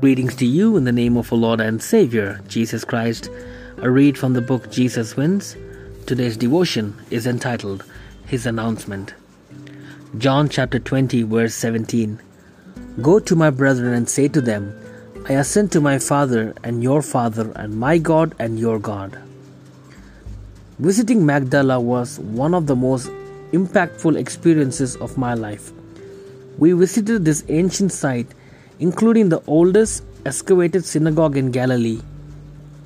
Greetings to you in the name of our Lord and Savior, Jesus Christ. A read from the book Jesus Wins. Today's devotion is entitled His Announcement. John chapter 20, verse 17. Go to my brethren and say to them, I ascend to my Father and your Father, and my God and your God. Visiting Magdala was one of the most impactful experiences of my life. We visited this ancient site including the oldest excavated synagogue in Galilee.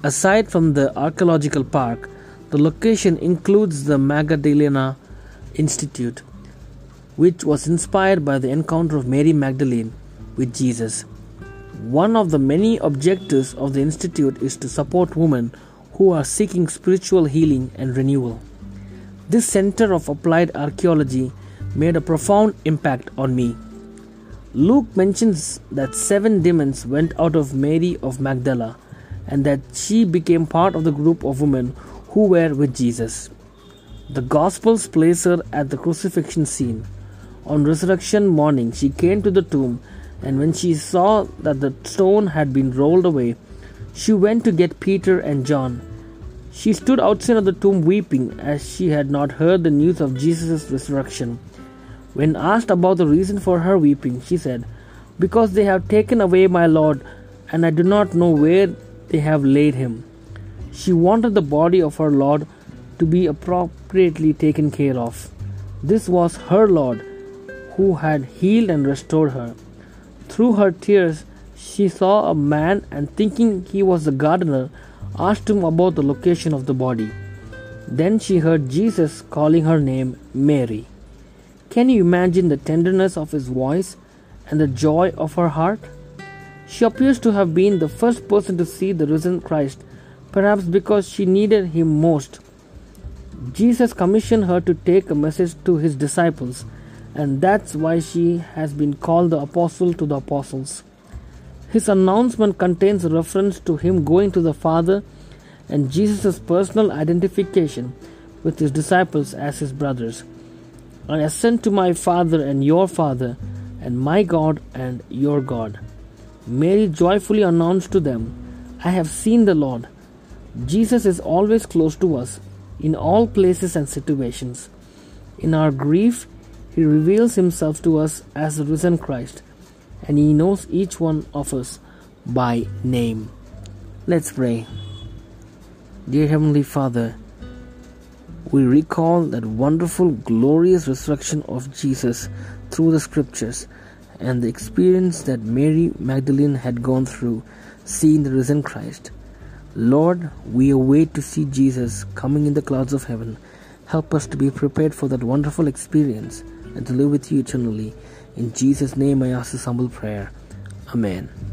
Aside from the archaeological park, the location includes the Magdalena Institute, which was inspired by the encounter of Mary Magdalene with Jesus. One of the many objectives of the institute is to support women who are seeking spiritual healing and renewal. This center of applied archaeology made a profound impact on me. Luke mentions that seven demons went out of Mary of Magdala and that she became part of the group of women who were with Jesus. The Gospels place her at the crucifixion scene. On resurrection morning, she came to the tomb, and when she saw that the stone had been rolled away, she went to get Peter and John. She stood outside of the tomb weeping, as she had not heard the news of Jesus' resurrection. When asked about the reason for her weeping, she said, Because they have taken away my Lord, and I do not know where they have laid him. She wanted the body of her Lord to be appropriately taken care of. This was her Lord who had healed and restored her. Through her tears, she saw a man and, thinking he was the gardener, asked him about the location of the body. Then she heard Jesus calling her name Mary. Can you imagine the tenderness of his voice and the joy of her heart? She appears to have been the first person to see the risen Christ, perhaps because she needed him most. Jesus commissioned her to take a message to his disciples, and that's why she has been called the apostle to the apostles. His announcement contains a reference to him going to the Father and Jesus' personal identification with his disciples as his brothers. I ascend to my Father and your Father, and my God and your God. Mary joyfully announced to them, I have seen the Lord. Jesus is always close to us, in all places and situations. In our grief, He reveals Himself to us as the risen Christ, and He knows each one of us by name. Let's pray. Dear Heavenly Father, we recall that wonderful, glorious resurrection of Jesus through the scriptures and the experience that Mary Magdalene had gone through seeing the risen Christ. Lord, we await to see Jesus coming in the clouds of heaven. Help us to be prepared for that wonderful experience and to live with you eternally. In Jesus' name I ask this humble prayer. Amen.